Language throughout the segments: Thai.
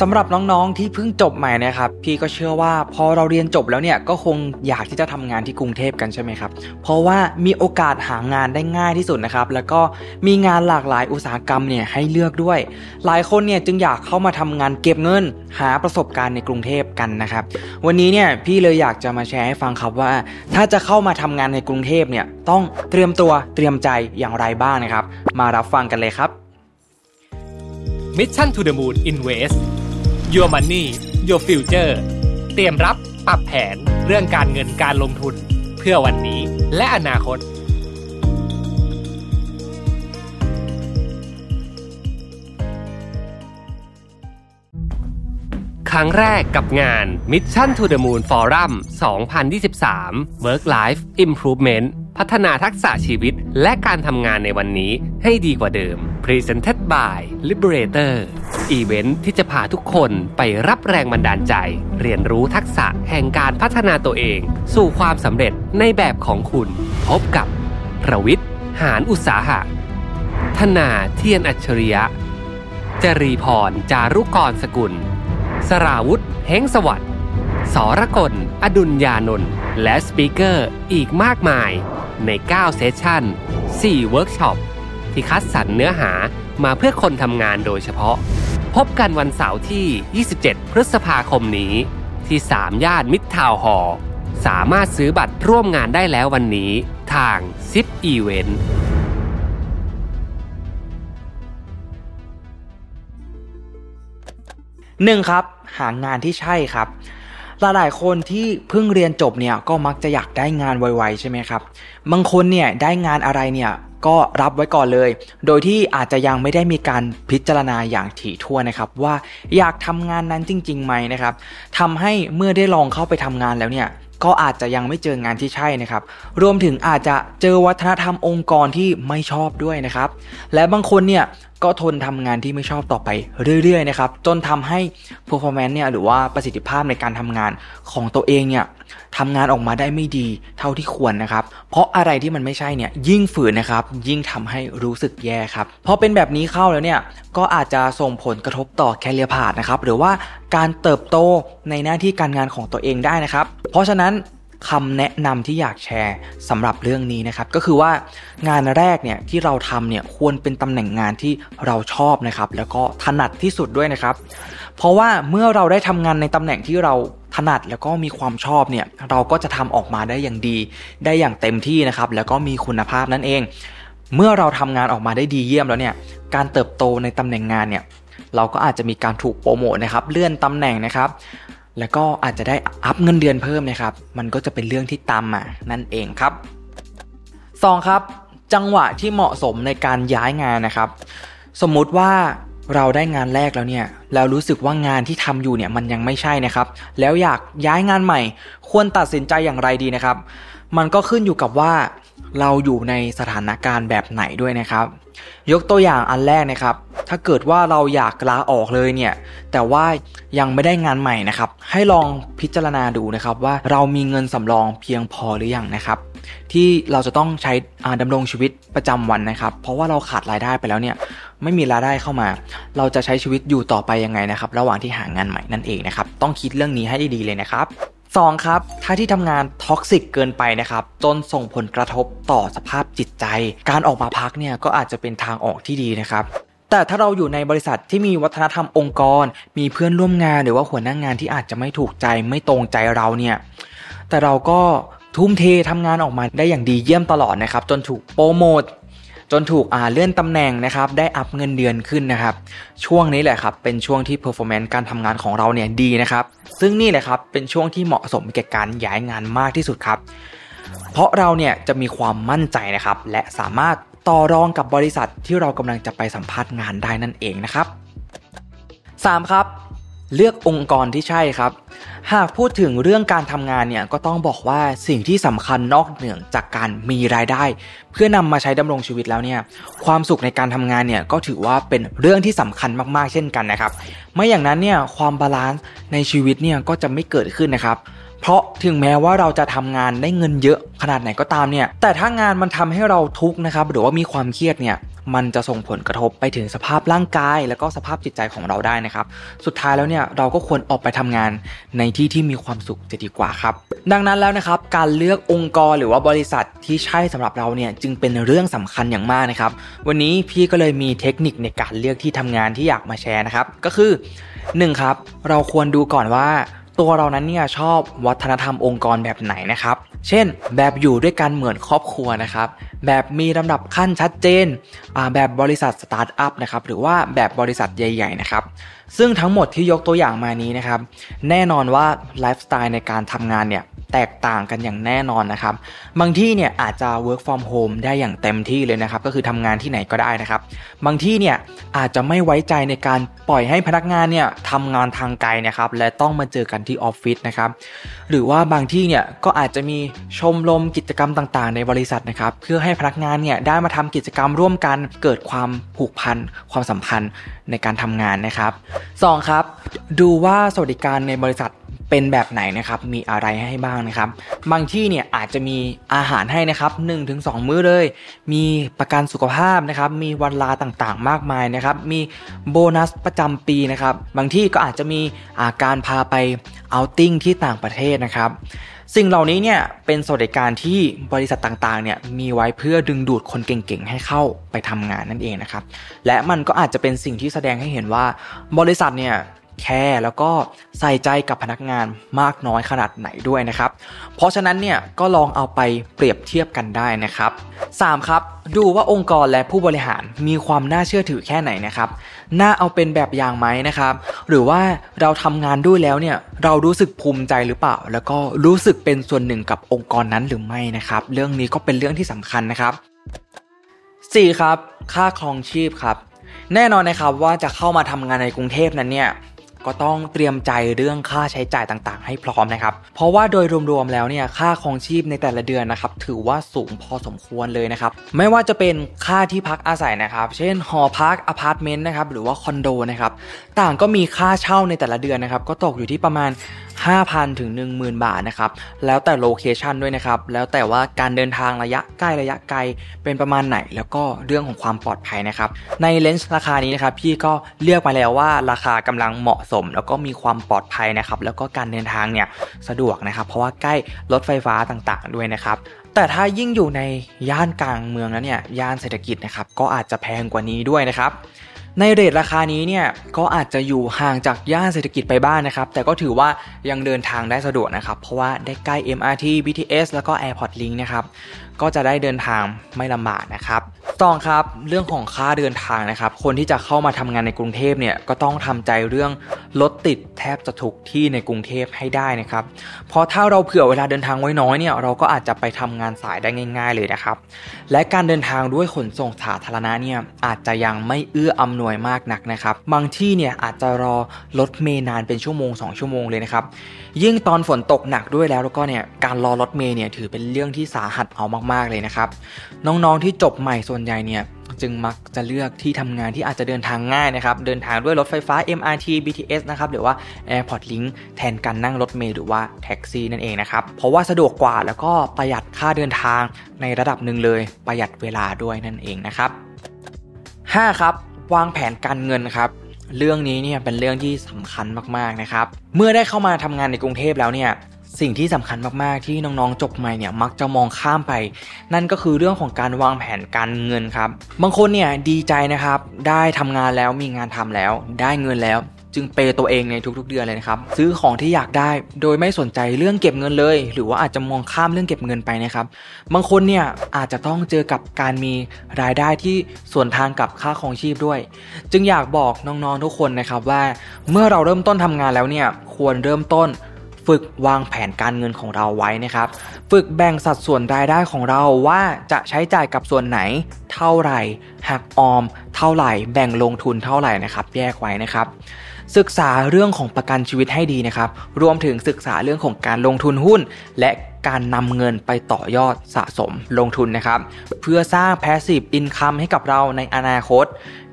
สำหรับน้องๆที่เพิ่งจบใหม่นะครับ พี่ก็เชื่อว่าพอเราเรียนจบแล้วเนี่ยก็คงอยากที่จะทำงานที่กรุงเทพกันใช่ไหมครับ เพราะว่ามีโอกาสหางานได้ง่ายที่สุดนะครับ แล้วก็มีงานหลากหลายอุตสาหกรรมเนี่ยให้เลือกด้วย หลายคนเนี่ยจึงอยากเข้ามาทำงานเก็บเงิน หาประสบการณ์ในกรุงเทพกันนะครับ วันนี้เนี่ยพี่เลยอยากจะมาแชร์ให้ฟังครับว่า ถ้าจะเข้ามาทำงานในกรุงเทพเนี่ยต้องเตรียมตัวเตรียมใจอย่างไรบ้างนะครับ มารับฟังกันเลยครับ Mission to the Moon Invest Your Money Your Future เตรียมรับปรับแผนเรื่องการเงินการลงทุนเพื่อวันนี้และอนาคต ครั้งแรกกับงาน Mission to the Moon Forum 2023 Work Life Improvement พัฒนาทักษะชีวิตและการทำงานในวันนี้ให้ดีกว่าเดิม Presented by Liberator event ที่จะพาทุกคนไปรับแรงบันดาลใจ เรียนรู้ทักษะแห่งการพัฒนาตัวเอง สู่ความสำเร็จในแบบของคุณ พบกับประวิทย์หาญอุตสาหะ ธนาเธียรอัจฉริยะ จรีพร จารุกรสกุล สราวุธเฮงสวัสดิ์สรกล อดุลยานนท์และ speaker อีกมากมายใน 9 session 4 เวิร์กช็อป ที่คัดสรรเนื้อหามาเพื่อคนทำงานโดยเฉพาะ พบกันวันเสาร์ที่ 27 พฤษภาคมนี้ ที่ สามย่านมิตรทาวน์ฮอลล์ สามารถซื้อบัตรร่วมงานได้แล้ววันนี้ ทาง ZIP Event หนึ่งครับ หางานที่ใช่ครับหลายๆคนที่เพิ่งเรียนจบเนี่ยก็มักจะอยากได้งานไวๆใช่ไหมครับ บางคนเนี่ยได้งานอะไรเนี่ย ก็รับไว้ก่อนเลย โดยที่อาจจะยังไม่ได้มีการพิจารณาอย่างถี่ถ้วนนะครับ ว่าอยากทำงานนั้นจริงๆไหมนะครับทำให้เมื่อได้ลองเข้าไปทำงานแล้วเนี่ยก็อาจจะยังไม่เจองานที่ใช่นะครับ รวมถึงอาจจะเจอวัฒนธรรมองค์กรที่ไม่ชอบด้วยนะครับ และบางคนเนี่ย ก็ทนทำงานที่ไม่ชอบต่อไปเรื่อยๆนะครับจนทำให้ performance เนี่ยหรือว่าประสิทธิภาพในการทำงานของตัวเองเนี่ยทำงานออกมาได้ไม่ดีเท่าที่ควรนะครับ เพราะอะไรที่มันไม่ใช่เนี่ยยิ่งฝืนนะครับ ยิ่งทำให้รู้สึกแย่ครับพอเป็นแบบนี้เข้าแล้วเนี่ยก็อาจจะส่งผลกระทบต่อแคเรียพาดนะครับหรือว่าการเติบโตในหน้าที่การงานของตัวเองได้นะครับ เพราะฉะนั้น คำแนะนำที่อยากแชร์สำหรับเรื่องนี้นะครับ ก็คือว่างานแรกเนี่ยที่เราทำเนี่ยควรเป็นตำแหน่งงานที่เราชอบนะครับ แล้วก็ถนัดที่สุดด้วยนะครับ เพราะว่าเมื่อเราได้ทำงานในตำแหน่งที่เราถนัดแล้วก็มีความชอบเนี่ยเราก็จะทำออกมาได้อย่างดี ได้อย่างเต็มที่นะครับ แล้วก็มีคุณภาพนั่นเอง เมื่อเราทำงานออกมาได้ดีเยี่ยมแล้วเนี่ยการเติบโตในตำแหน่งงานเนี่ยเราก็อาจจะมีการถูกโปรโมทนะครับ เลื่อนตำแหน่งนะครับ แล้วก็อาจจะได้อัพเงินเดือนเพิ่มนะครับ มันก็จะเป็นเรื่องที่ตามมานั่นเองครับ 2. ครับ จังหวะที่เหมาะสมในการย้ายงานนะครับ สมมุติว่าเราได้งานแรกแล้วเนี่ยแล้วรู้สึกว่างานที่ทำอยู่เนี่ยมันยังไม่ใช่นะครับ แล้วอยากย้ายงานใหม่ ควรตัดสินใจอย่างไรดีนะครับ มันก็ขึ้นอยู่กับว่า เราอยู่ในสถานการณ์แบบไหนด้วยนะครับ ยกตัวอย่างอันแรกนะครับ ถ้าเกิดว่าเราอยากลาออกเลยเนี่ย แต่ว่ายังไม่ได้งานใหม่นะครับ ให้ลองพิจารณาดูนะครับว่าเรามีเงินสำรองเพียงพอหรือยังนะครับ ที่เราจะต้องใช้ดำรงชีวิตประจำวันนะครับ เพราะว่าเราขาดรายได้ไปแล้วเนี่ยไม่มีรายได้เข้ามา เราจะใช้ชีวิตอยู่ต่อไปยังไงนะครับ ระหว่างที่หางานใหม่นั่นเองนะครับ ต้องคิดเรื่องนี้ให้ดีๆเลยนะครับ 2. ครับ ถ้าที่ทำงาน toxic เกินไปนะครับ จนส่งผลกระทบต่อสภาพจิตใจ การออกมาพักเนี่ยก็อาจจะเป็นทางออกที่ดีนะครับแต่ถ้าเราอยู่ในบริษัทที่มีวัฒนธรรมองค์กร มีเพื่อนร่วมงานหรือว่าหัวหน้างงานที่อาจจะไม่ถูกใจไม่ตรงใจเราเนี่ย แต่เราก็ทุ่มเททำงานออกมาได้อย่างดีเยี่ยมตลอดนะครับ จนถูกโปรโมท จนถูกอ่าเลื่อนตำแหน่งนะครับ ได้อัพเงินเดือนขึ้นนะครับ ช่วงนี้แหละครับ เป็นช่วงที่ performance การทำงานของเราเนี่ยดีนะครับ ซึ่งนี่แหละครับ เป็นช่วงที่เหมาะสมแก่การย้ายงานมากที่สุดครับ เพราะเราเนี่ยจะมีความมั่นใจนะครับ และสามารถต่อรองกับบริษัทที่เรากำลังจะไปสัมภาษณ์งานได้นั่นเองนะครับ 3. ครับ เลือกองค์กรที่ใช่ครับ หากพูดถึงเรื่องการทำงานเนี่ยก็ต้องบอกว่าสิ่งที่สำคัญนอกเหนือจากการมีรายได้ เพื่อนำมาใช้ดำรงชีวิตแล้วเนี่ยความสุขในการทำงานเนี่ยก็ถือว่าเป็นเรื่องที่สำคัญมากๆเช่นกันนะครับ ไม่อย่างนั้นเนี่ยความ balance ในชีวิตเนี่ยก็จะไม่เกิดขึ้นนะครับ เพราะถึงแม้ว่าเราจะทำงานได้เงินเยอะขนาดไหนก็ตามเนี่ย แต่ถ้างานมันทำให้เราทุกข์นะครับ หรือว่ามีความเครียดเนี่ยมันจะส่งผลกระทบไปถึงสภาพร่างกาย แล้วก็สภาพจิตใจของเราได้นะครับ สุดท้ายแล้วเนี่ยเราก็ควรออกไปทำงานในที่ที่มีความสุขจะดีกว่าครับ ดังนั้นแล้วนะครับ การเลือกองค์กรหรือว่าบริษัทที่ใช่สำหรับเราเนี่ยจึงเป็นเรื่องสำคัญอย่างมากนะครับ วันนี้พี่ก็เลยมีเทคนิคในการเลือกที่ทำงานที่อยากมาแชร์นะครับ ก็คือ 1. ครับเราควรดูก่อนว่า ตัวเรานั้นเนี่ยชอบวัฒนธรรมองค์กรแบบไหนนะครับ เช่น แบบอยู่ด้วยกันเหมือนครอบครัวนะครับ แบบมีลำดับขั้นชัดเจน แบบบริษัทสตาร์ทอัพนะครับ หรือว่าแบบบริษัทใหญ่ ๆ นะครับ ซึ่งทั้งหมดที่ยกตัวอย่างมานี้นะครับ แน่นอนว่าไลฟ์สไตล์ในการทำงานเนี่ย แตกต่างกันอย่างแน่นอนนะครับ บางที่เนี่ยอาจจะ work from home ได้อย่างเต็มที่เลยนะครับ ก็คือทำงานที่ไหนก็ได้นะครับ บางที่เนี่ยอาจจะไม่ไว้ใจในการปล่อยให้พนักงานเนี่ยทำงานทางไกลนะครับ และต้องมาเจอกันที่ออฟฟิศนะครับ หรือว่าบางที่เนี่ยก็อาจจะมีชมรมกิจกรรมต่างๆ ในบริษัทนะครับ เพื่อให้พนักงานเนี่ยได้มาทำกิจกรรมร่วมกันเกิดความผูกพันความสัมพันธ์ในการทำงานนะครับ 2. ครับ ดูว่าสวัสดิการในบริษัท เป็นแบบไหนนะครับ มีอะไรให้บ้างนะครับ บางที่เนี่ยอาจจะมีอาหารให้นะครับ 1-2 มื้อเลย มีประกันสุขภาพนะครับ มีวันลาต่างๆ มากมายนะครับ มีโบนัสประจำปีนะครับ บางที่ก็อาจจะมีอาการพาไป outing ที่ต่างประเทศนะครับ สิ่งเหล่านี้เนี่ยเป็นสวัสดิการที่บริษัทต่างๆเนี่ยมีไว้เพื่อดึงดูดคนเก่งๆ ให้เข้าไปทำงานนั่นเองนะครับ และมันก็อาจจะเป็นสิ่งที่แสดงให้เห็นว่าบริษัทเนี่ย แคร์แล้วก็ใส่ใจกับพนักงานมากน้อยขนาดไหนด้วยนะครับ เพราะฉะนั้นเนี่ยก็ลองเอาไปเปรียบเทียบกันได้นะครับ 3. ครับ ดูว่าองค์กรและผู้บริหารมีความน่าเชื่อถือแค่ไหนนะครับ น่าเอาเป็นแบบอย่างไหมนะครับ หรือว่าเราทำงานด้วยแล้วเนี่ยเรารู้สึกภูมิใจหรือเปล่า แล้วก็รู้สึกเป็นส่วนหนึ่งกับองค์กรนั้นหรือไม่นะครับ เรื่องนี้ก็เป็นเรื่องที่สำคัญนะครับ 4. ครับ ค่าครองชีพครับแน่นอนนะครับว่าจะเข้ามาทำงานในกรุงเทพนั้นเนี่ย ก็ต้องเตรียมใจเรื่องค่าใช้จ่ายต่างๆ ให้พร้อมนะครับ เพราะว่าโดยรวมๆแล้วเนี่ยค่าครองชีพในแต่ละเดือนนะครับถือว่าสูงพอสมควรเลยนะครับ ไม่ว่าจะเป็นค่าที่พักอาศัยนะครับ เช่นหอพักอพาร์ตเมนต์นะครับหรือว่าคอนโดนะครับต่างก็มีค่าเช่าในแต่ละเดือนนะครับก็ตกอยู่ที่ประมาณ5,000 ถึง 10,000 บาทนะครับ แล้วแต่ location ด้วยนะครับ แล้วแต่ว่าการเดินทางระยะใกล้ระยะไกลเป็นประมาณไหน แล้วก็เรื่องของความปลอดภัยนะครับ ในเลนส์ราคานี้นะครับพี่ก็เลือกมาแล้วว่าราคากำลังเหมาะสม แล้วก็มีความปลอดภัยนะครับ แล้วก็การเดินทางเนี่ยสะดวกนะครับ เพราะว่าใกล้รถไฟฟ้าต่างๆ ด้วยนะครับแต่ถ้ายิ่งอยู่ในย่านกลางเมืองแล้วเนี่ยย่านเศรษฐกิจนะครับก็อาจจะแพงกว่านี้ด้วยนะครับ ในเรทราคานี้เนี่ยก็อาจจะอยู่ห่างจากย่านเศรษฐกิจไปบ้างนนะครับ แต่ก็ถือว่ายังเดินทางได้สะดวกนะครับ เพราะว่าได้ใกล้ MRT BTS แล้วก็ Airport Link นะครับ ก็จะได้เดินทางไม่ลำบากนะครับต่อครับเรื่องของค่าเดินทางนะครับ คนที่จะเข้ามาทำงานในกรุงเทพเนี่ยก็ต้องทำใจเรื่องรถติดแทบจะทุกที่ในกรุงเทพให้ได้นะครับเพราะถ้าเราเผื่อเวลาเดินทางไว้น้อยเนี่ยเราก็อาจจะไปทำงานสายได้ง่าย ๆเลยนะครับและการเดินทางด้วยขนส่งสาธารณะเนี่ยอาจจะยังไม่เอื้ออำนวยมากนักนะครับบางที่เนี่ยอาจจะรอรถเมย์นานเป็นชั่วโมง 2 ชั่วโมงเลยนะครับยิ่งตอนฝนตกหนักด้วยแล้วแล้วก็เนี่ยการรอรถเมย์เนี่ยถือเป็นเรื่องที่สาหัสเอามากๆเลยนะครับ น้องๆที่จบใหม่ส่วนใหญ่เนี่ยจึงมักจะเลือกที่ทำงานที่อาจจะเดินทางง่ายนะครับ เดินทางด้วยรถไฟฟ้า MRT BTS นะครับ หรือว่า Airport Link แทนการนั่งรถเมล์หรือว่าแท็กซี่นั่นเองนะครับ เพราะว่าสะดวกกว่าแล้วก็ประหยัดค่าเดินทางในระดับหนึ่งเลย ประหยัดเวลาด้วยนั่นเองนะครับ 5. ครับ วางแผนการเงินครับเรื่องนี้เนี่ยเป็นเรื่องที่สำคัญมากๆนะครับ เมื่อได้เข้ามาทำงานในกรุงเทพแล้วเนี่ย สิ่งที่สำคัญมากๆ ที่น้องๆจบใหม่เนี่ยมักจะมองข้ามไป นั่นก็คือเรื่องของการวางแผนการเงินครับ บางคนเนี่ยดีใจนะครับ ได้ทำงานแล้วมีงานทำแล้ว ได้เงินแล้ว จึงเปตัวเองในทุกๆเดือนเลยนะครับ ซื้อของที่อยากได้โดยไม่สนใจเรื่องเก็บเงินเลย หรือว่าอาจจะมองข้ามเรื่องเก็บเงินไปนะครับ บางคนเนี่ยอาจจะต้องเจอกับการมีรายได้ที่ส่วนทางกับค่าของชีพด้วย จึงอยากบอกน้องๆทุกคนนะครับว่า เมื่อเราเริ่มต้นทำงานแล้วเนี่ยควรเริ่มต้น ฝึกวางแผนการเงินของเราไว้นะครับ ฝึกแบ่งสัดส่วนรายได้ของเราว่าจะใช้จ่ายกับส่วนไหน เท่าไหร่หักออม เท่าไหร่ แบ่งลงทุนเท่าไหร่นะครับ แยกไว้นะครับ ศึกษาเรื่องของประกันชีวิตให้ดีนะครับ รวมถึงศึกษาเรื่องของการลงทุนหุ้น และ การนำเงินไปต่อยอดสะสมลงทุนนะครับ เพื่อสร้าง passive income ให้กับเราในอนาคต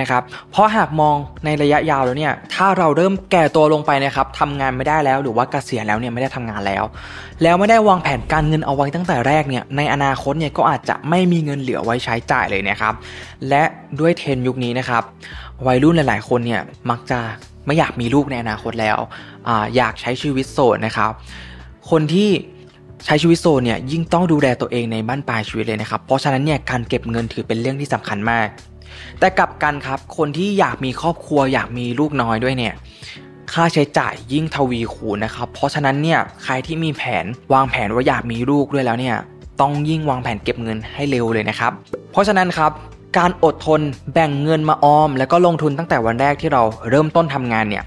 นะครับ เพราะหากมองในระยะยาวแล้วเนี่ย ถ้าเราเริ่มแก่ตัวลงไปนะครับทำงานไม่ได้แล้วหรือว่าเกษียณแล้วเนี่ยไม่ได้ทำงานแล้ว แล้วไม่ได้วางแผนการเงินเอาไว้ตั้งแต่แรกเนี่ย ในอนาคตเนี่ยก็อาจจะไม่มีเงินเหลือไว้ใช้จ่ายเลยนะครับ และด้วยเทรนยุคนี้นะครับ วัยรุ่นหลาย ๆ คนเนี่ยมักจะไม่อยากมีลูกในอนาคตแล้วออยากใช้ชีวิตโสดนะครับ คนที่ ใช้ชีวิตโซนเนี่ยยิ่งต้องดูแลตัวเองในบ้านปลายชีวิตเลยนะครับ เพราะฉะนั้นเนี่ยการเก็บเงินถือเป็นเรื่องที่สำคัญมาก แต่กลับกันครับ คนที่อยากมีครอบครัวอยากมีลูกน้อยด้วยเนี่ยค่าใช้จ่ายยิ่งทวีคูณนะครับ เพราะฉะนั้นเนี่ยใครที่มีแผนวางแผนว่าอยากมีลูกด้วยแล้วเนี่ยต้องยิ่งวางแผนเก็บเงินให้เร็วเลยนะครับ เพราะฉะนั้นครับ การอดทนแบ่งเงินมาออม แล้วก็ลงทุนตั้งแต่วันแรกที่เราเริ่มต้นทำงานเนี่ย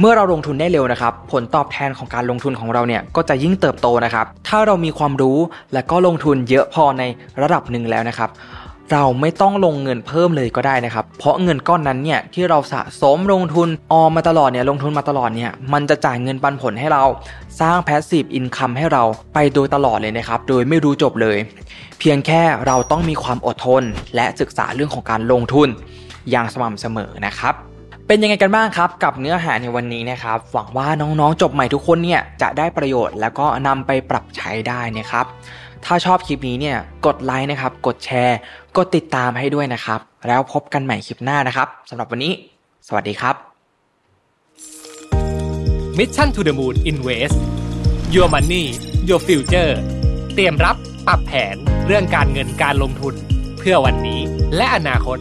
เมื่อเราลงทุนได้เร็วนะครับ ผลตอบแทนของการลงทุนของเราเนี่ยก็จะยิ่งเติบโตนะครับ ถ้าเรามีความรู้และก็ลงทุนเยอะพอในระดับหนึ่งแล้วนะครับ เราไม่ต้องลงเงินเพิ่มเลยก็ได้นะครับ เพราะเงินก้อนนั้นเนี่ยที่เราสะสมลงทุนออมมาตลอดเนี่ยลงทุนมาตลอดเนี่ยมันจะจ่ายเงินปันผลให้เราสร้าง passive income ให้เราไปโดยตลอดเลยนะครับ โดยไม่รู้จบเลย เพียงแค่เราต้องมีความอดทน และศึกษาเรื่องของการลงทุน อย่างสม่ำเสมอนะครับเป็นยังไงกันบ้างครับกับเนื้อหาในวันนี้นะครับ หวังว่าน้องๆจบใหม่ทุกคนเนี่ยจะได้ประโยชน์แล้วก็นำไปปรับใช้ได้นะครับ ถ้าชอบคลิปนี้เนี่ยกดไลค์นะครับ กดแชร์ กดติดตามให้ด้วยนะครับ แล้วพบกันใหม่คลิปหน้านะครับสำหรับวันนี้ สวัสดีครับ Mission to the Moon Invest Your Money Your Future เตรียมรับปรับแผนเรื่องการเงินการลงทุน เพื่อวันนี้และอนาคต